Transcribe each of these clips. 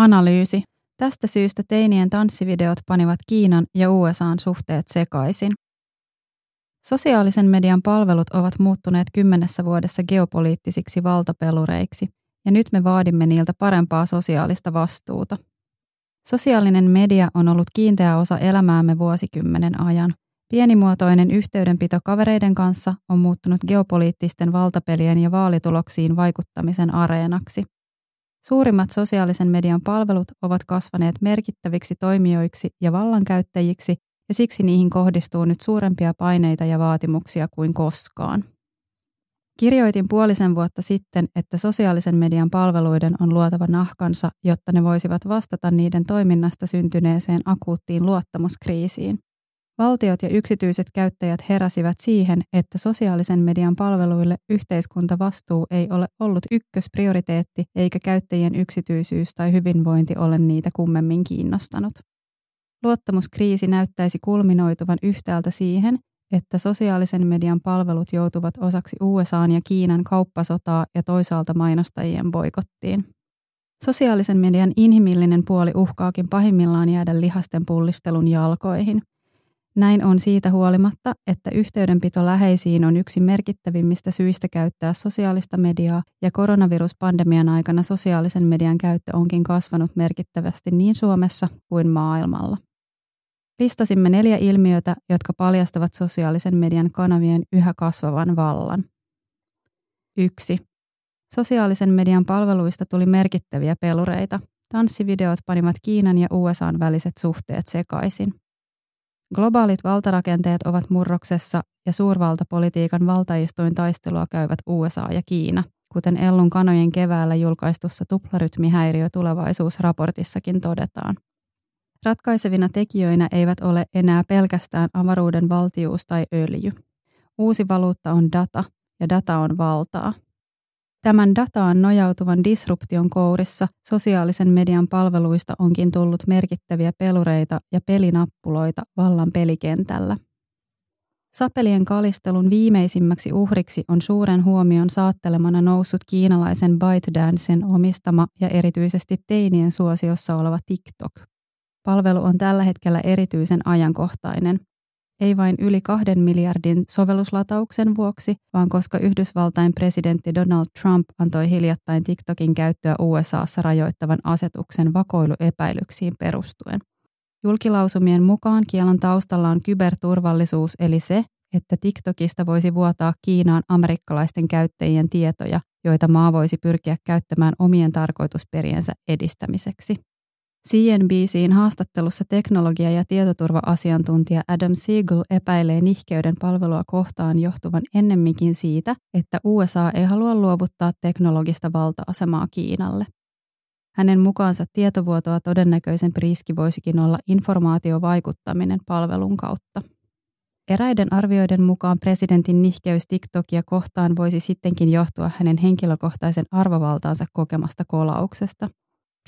Analyysi. Tästä syystä teinien tanssivideot panivat Kiinan ja USAn suhteet sekaisin. Sosiaalisen median palvelut ovat muuttuneet kymmenessä vuodessa geopoliittisiksi valtapelureiksi, ja nyt me vaadimme niiltä parempaa sosiaalista vastuuta. Sosiaalinen media on ollut kiinteä osa elämäämme vuosikymmenen ajan. Pienimuotoinen yhteydenpito kavereiden kanssa on muuttunut geopoliittisten valtapelien ja vaalituloksiin vaikuttamisen areenaksi. Suurimmat sosiaalisen median palvelut ovat kasvaneet merkittäviksi toimijoiksi ja vallankäyttäjiksi, ja siksi niihin kohdistuu nyt suurempia paineita ja vaatimuksia kuin koskaan. Kirjoitin puolisen vuotta sitten, että sosiaalisen median palveluiden on luotava nahkansa, jotta ne voisivat vastata niiden toiminnasta syntyneeseen akuuttiin luottamuskriisiin. Valtiot ja yksityiset käyttäjät heräsivät siihen, että sosiaalisen median palveluille yhteiskuntavastuu ei ole ollut ykkösprioriteetti eikä käyttäjien yksityisyys tai hyvinvointi ole niitä kummemmin kiinnostanut. Luottamuskriisi näyttäisi kulminoituvan yhtäältä siihen, että sosiaalisen median palvelut joutuvat osaksi USAn ja Kiinan kauppasotaa ja toisaalta mainostajien boikottiin. Sosiaalisen median inhimillinen puoli uhkaakin pahimmillaan jäädä lihasten pullistelun jalkoihin. Näin on siitä huolimatta, että yhteydenpito läheisiin on yksi merkittävimmistä syistä käyttää sosiaalista mediaa ja koronaviruspandemian aikana sosiaalisen median käyttö onkin kasvanut merkittävästi niin Suomessa kuin maailmalla. Listasimme neljä ilmiötä, jotka paljastavat sosiaalisen median kanavien yhä kasvavan vallan. 1. Sosiaalisen median palveluista tuli merkittäviä pelureita. Tanssivideot panivat Kiinan ja USAn väliset suhteet sekaisin. Globaalit valtarakenteet ovat murroksessa ja suurvaltapolitiikan valtaistuin taistelua käyvät USA ja Kiina, kuten Ellun kanojen keväällä julkaistussa tuplarytmihäiriö tulevaisuusraportissakin todetaan. Ratkaisevina tekijöinä eivät ole enää pelkästään avaruuden valtius tai öljy. Uusi valuutta on data, ja data on valtaa. Tämän dataan nojautuvan disruption kourissa sosiaalisen median palveluista onkin tullut merkittäviä pelureita ja pelinappuloita vallan pelikentällä. Sapelien kalistelun viimeisimmäksi uhriksi on suuren huomion saattelemana noussut kiinalaisen ByteDancen omistama ja erityisesti teinien suosiossa oleva TikTok. Palvelu on tällä hetkellä erityisen ajankohtainen, ei vain yli kahden miljardin sovelluslatauksen vuoksi, vaan koska Yhdysvaltain presidentti Donald Trump antoi hiljattain TikTokin käyttöä USAssa rajoittavan asetuksen vakoiluepäilyksiin perustuen. Julkilausumien mukaan kielon taustalla on kyberturvallisuus eli se, että TikTokista voisi vuotaa Kiinaan amerikkalaisten käyttäjien tietoja, joita maa voisi pyrkiä käyttämään omien tarkoitusperiensä edistämiseksi. CNBCin haastattelussa teknologia- ja tietoturva-asiantuntija Adam Siegel epäilee nihkeyden palvelua kohtaan johtuvan ennemminkin siitä, että USA ei halua luovuttaa teknologista valta-asemaa Kiinalle. Hänen mukaansa tietovuotoa todennäköisempi riski voisikin olla informaatiovaikuttaminen palvelun kautta. Eräiden arvioiden mukaan presidentin nihkeys TikTokia kohtaan voisi sittenkin johtua hänen henkilökohtaisen arvovaltaansa kokemasta kolauksesta –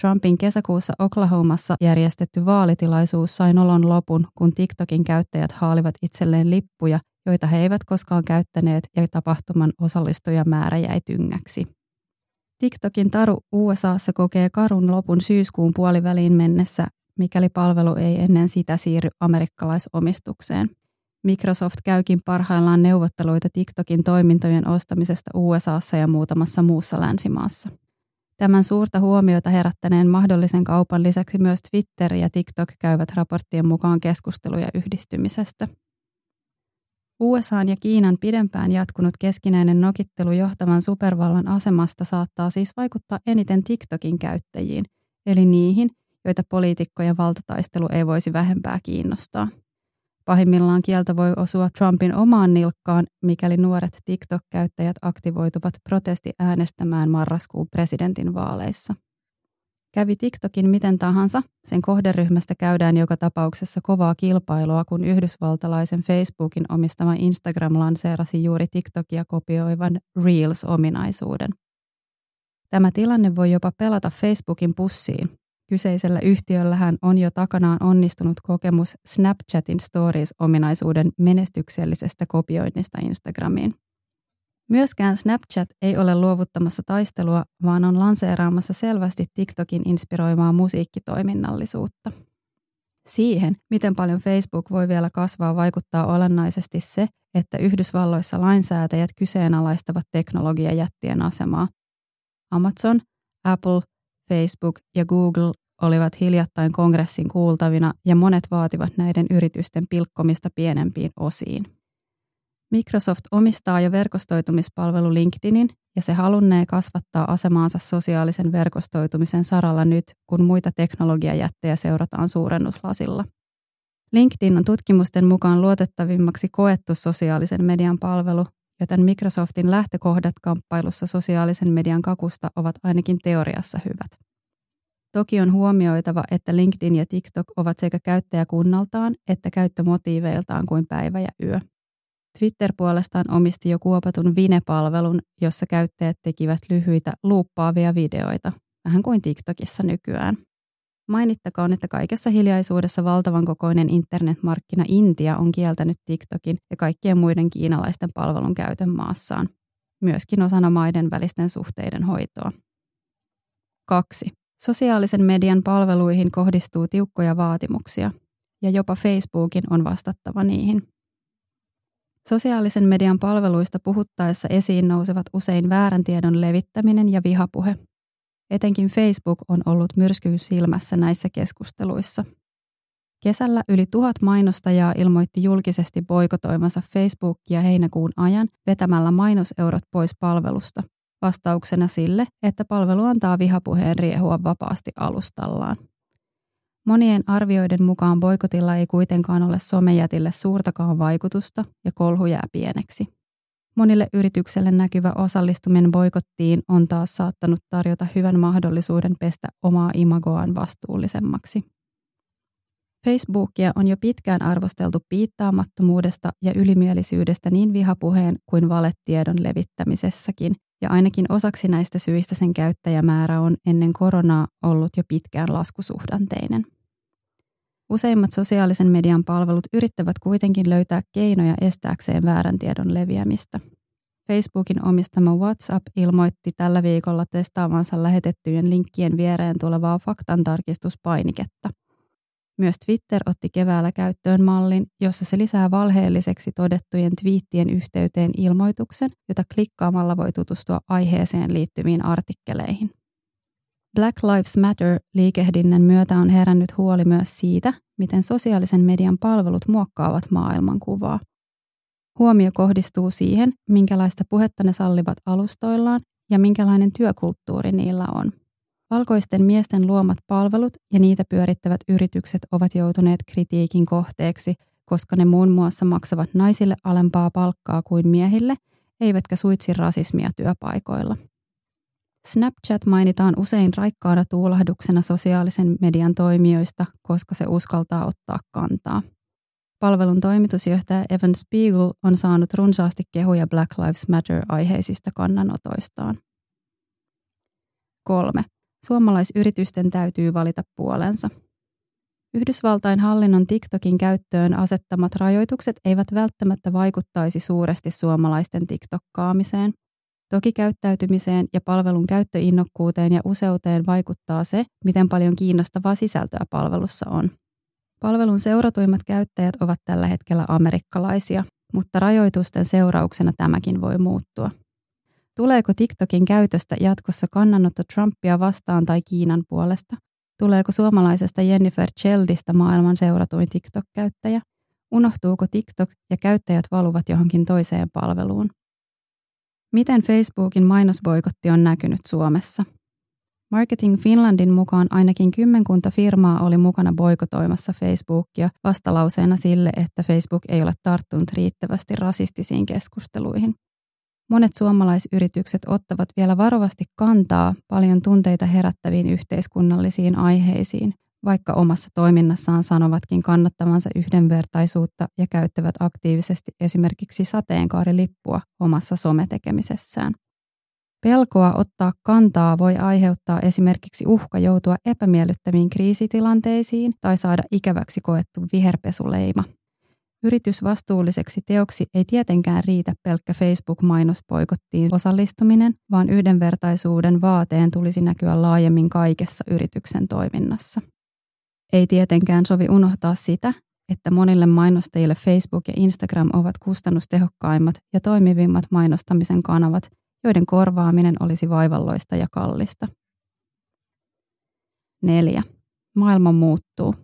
Trumpin kesäkuussa Oklahomassa järjestetty vaalitilaisuus sai nolon lopun, kun TikTokin käyttäjät haalivat itselleen lippuja, joita he eivät koskaan käyttäneet ja tapahtuman osallistujamäärä jäi tyngäksi. TikTokin taru USAssa kokee karun lopun syyskuun puoliväliin mennessä, mikäli palvelu ei ennen sitä siirry amerikkalaisomistukseen. Microsoft käykin parhaillaan neuvotteluita TikTokin toimintojen ostamisesta USAssa ja muutamassa muussa länsimaassa. Tämän suurta huomiota herättäneen mahdollisen kaupan lisäksi myös Twitter ja TikTok käyvät raporttien mukaan keskusteluja yhdistymisestä. USA ja Kiinan pidempään jatkunut keskinäinen nokittelu johtavan supervallan asemasta saattaa siis vaikuttaa eniten TikTokin käyttäjiin, eli niihin, joita poliitikkojen valtataistelu ei voisi vähempää kiinnostaa. Pahimmillaan kieltä voi osua Trumpin omaan nilkkaan, mikäli nuoret TikTok-käyttäjät aktivoituvat protesti äänestämään marraskuun presidentin vaaleissa. Kävi TikTokin miten tahansa, sen kohderyhmästä käydään joka tapauksessa kovaa kilpailua, kun yhdysvaltalaisen Facebookin omistama Instagram lanseerasi juuri TikTokia kopioivan Reels-ominaisuuden. Tämä tilanne voi jopa pelata Facebookin pussiin, Kyseisellä yhtiöllähän on jo takanaan onnistunut kokemus Snapchatin Stories-ominaisuuden menestyksellisestä kopioinnista Instagramiin. Myöskään Snapchat ei ole luovuttamassa taistelua, vaan on lanseeraamassa selvästi TikTokin inspiroimaa musiikkitoiminnallisuutta. Siihen, miten paljon Facebook voi vielä kasvaa, vaikuttaa olennaisesti se, että Yhdysvalloissa lainsäätäjät kyseenalaistavat teknologiajättien asemaa. Amazon, Apple, Facebook ja Google olivat hiljattain kongressin kuultavina ja monet vaativat näiden yritysten pilkkomista pienempiin osiin. Microsoft omistaa jo verkostoitumispalvelu LinkedInin ja se halunnee kasvattaa asemaansa sosiaalisen verkostoitumisen saralla nyt, kun muita teknologiajättejä seurataan suurennuslasilla. LinkedIn on tutkimusten mukaan luotettavimmaksi koettu sosiaalisen median palvelu, joten Microsoftin lähtökohdat kamppailussa sosiaalisen median kakusta ovat ainakin teoriassa hyvät. Toki on huomioitava, että LinkedIn ja TikTok ovat sekä käyttäjäkunnaltaan että käyttömotiiveiltaan kuin päivä ja yö. Twitter puolestaan omisti jo kuopatun Vine-palvelun, jossa käyttäjät tekivät lyhyitä luuppaavia videoita, vähän kuin TikTokissa nykyään. Mainittakoon, että kaikessa hiljaisuudessa valtavan kokoinen internetmarkkina Intia on kieltänyt TikTokin ja kaikkien muiden kiinalaisten palvelun käytön maassaan, myöskin osana maiden välisten suhteiden hoitoa. 2. Sosiaalisen median palveluihin kohdistuu tiukkoja vaatimuksia, ja jopa Facebookin on vastattava niihin. Sosiaalisen median palveluista puhuttaessa esiin nousevat usein väärän tiedon levittäminen ja vihapuhe. Etenkin Facebook on ollut myrskyn silmässä näissä keskusteluissa. Kesällä yli tuhat mainostajaa ilmoitti julkisesti boikotoimansa Facebookia heinäkuun ajan vetämällä mainoseurot pois palvelusta, vastauksena sille, että palvelu antaa vihapuheen riehua vapaasti alustallaan. Monien arvioiden mukaan boikotilla ei kuitenkaan ole somejätille suurtakaan vaikutusta ja kolhu jää pieneksi. Monille yritykselle näkyvä osallistuminen boikottiin on taas saattanut tarjota hyvän mahdollisuuden pestä omaa imagoaan vastuullisemmaksi. Facebookia on jo pitkään arvosteltu piittaamattomuudesta ja ylimielisyydestä niin vihapuheen kuin valetiedon levittämisessäkin, ja ainakin osaksi näistä syistä sen käyttäjämäärä on ennen koronaa ollut jo pitkään laskusuhdanteinen. Useimmat sosiaalisen median palvelut yrittävät kuitenkin löytää keinoja estääkseen väärän tiedon leviämistä. Facebookin omistama WhatsApp ilmoitti tällä viikolla testaavansa lähetettyjen linkkien viereen tulevaa faktantarkistuspainiketta. Myös Twitter otti keväällä käyttöön mallin, jossa se lisää valheelliseksi todettujen twiittien yhteyteen ilmoituksen, jota klikkaamalla voi tutustua aiheeseen liittyviin artikkeleihin. Black Lives Matter-liikehdinnän myötä on herännyt huoli myös siitä, miten sosiaalisen median palvelut muokkaavat maailmankuvaa. Huomio kohdistuu siihen, minkälaista puhetta ne sallivat alustoillaan ja minkälainen työkulttuuri niillä on. Valkoisten miesten luomat palvelut ja niitä pyörittävät yritykset ovat joutuneet kritiikin kohteeksi, koska ne muun muassa maksavat naisille alempaa palkkaa kuin miehille, eivätkä suitsi rasismia työpaikoilla. Snapchat mainitaan usein raikkaana tuulahduksena sosiaalisen median toimijoista, koska se uskaltaa ottaa kantaa. Palvelun toimitusjohtaja Evan Spiegel on saanut runsaasti kehuja Black Lives Matter-aiheisista kannanotoistaan. 3. Suomalaisyritysten täytyy valita puolensa. Yhdysvaltain hallinnon TikTokin käyttöön asettamat rajoitukset eivät välttämättä vaikuttaisi suuresti suomalaisten TikTokkaamiseen. Toki käyttäytymiseen ja palvelun käyttöinnokkuuteen ja useuteen vaikuttaa se, miten paljon kiinnostavaa sisältöä palvelussa on. Palvelun seuratuimmat käyttäjät ovat tällä hetkellä amerikkalaisia, mutta rajoitusten seurauksena tämäkin voi muuttua. Tuleeko TikTokin käytöstä jatkossa kannanotto Trumpia vastaan tai Kiinan puolesta? Tuleeko suomalaisesta Jennifer Cheldistä maailman seuratuin TikTok-käyttäjä? Unohtuuko TikTok ja käyttäjät valuvat johonkin toiseen palveluun? Miten Facebookin mainosboikotti on näkynyt Suomessa? Marketing Finlandin mukaan ainakin kymmenkunta firmaa oli mukana boikotoimassa Facebookia vastalauseena sille, että Facebook ei ole tarttunut riittävästi rasistisiin keskusteluihin. Monet suomalaisyritykset ottavat vielä varovasti kantaa paljon tunteita herättäviin yhteiskunnallisiin aiheisiin, vaikka omassa toiminnassaan sanovatkin kannattavansa yhdenvertaisuutta ja käyttävät aktiivisesti esimerkiksi sateenkaarilippua omassa sometekemisessään. Pelkoa ottaa kantaa voi aiheuttaa esimerkiksi uhka joutua epämiellyttäviin kriisitilanteisiin tai saada ikäväksi koettu viherpesuleima. Yritysvastuulliseksi teoksi ei tietenkään riitä pelkkä Facebook-mainospoikottiin osallistuminen, vaan yhdenvertaisuuden vaateen tulisi näkyä laajemmin kaikessa yrityksen toiminnassa. Ei tietenkään sovi unohtaa sitä, että monille mainostajille Facebook ja Instagram ovat kustannustehokkaimmat ja toimivimmat mainostamisen kanavat, joiden korvaaminen olisi vaivalloista ja kallista. 4. Maailma muuttuu.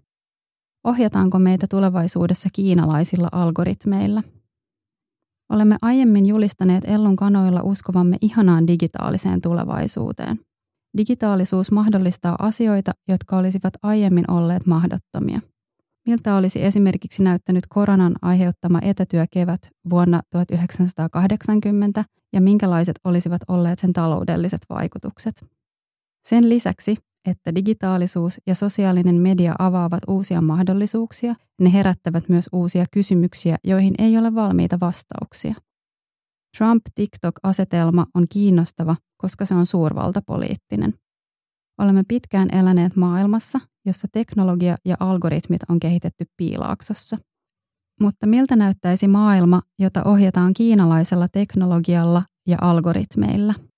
Ohjataanko meitä tulevaisuudessa kiinalaisilla algoritmeilla? Olemme aiemmin julistaneet Ellun kanoilla uskovamme ihanaan digitaaliseen tulevaisuuteen. Digitaalisuus mahdollistaa asioita, jotka olisivat aiemmin olleet mahdottomia. Miltä olisi esimerkiksi näyttänyt koronan aiheuttama etätyökevät vuonna 1980 ja minkälaiset olisivat olleet sen taloudelliset vaikutukset? Sen lisäksi että digitaalisuus ja sosiaalinen media avaavat uusia mahdollisuuksia, ne herättävät myös uusia kysymyksiä, joihin ei ole valmiita vastauksia. Trump-TikTok-asetelma on kiinnostava, koska se on suurvaltapoliittinen. Olemme pitkään eläneet maailmassa, jossa teknologia ja algoritmit on kehitetty piilaaksossa. Mutta miltä näyttäisi maailma, jota ohjataan kiinalaisella teknologialla ja algoritmeilla –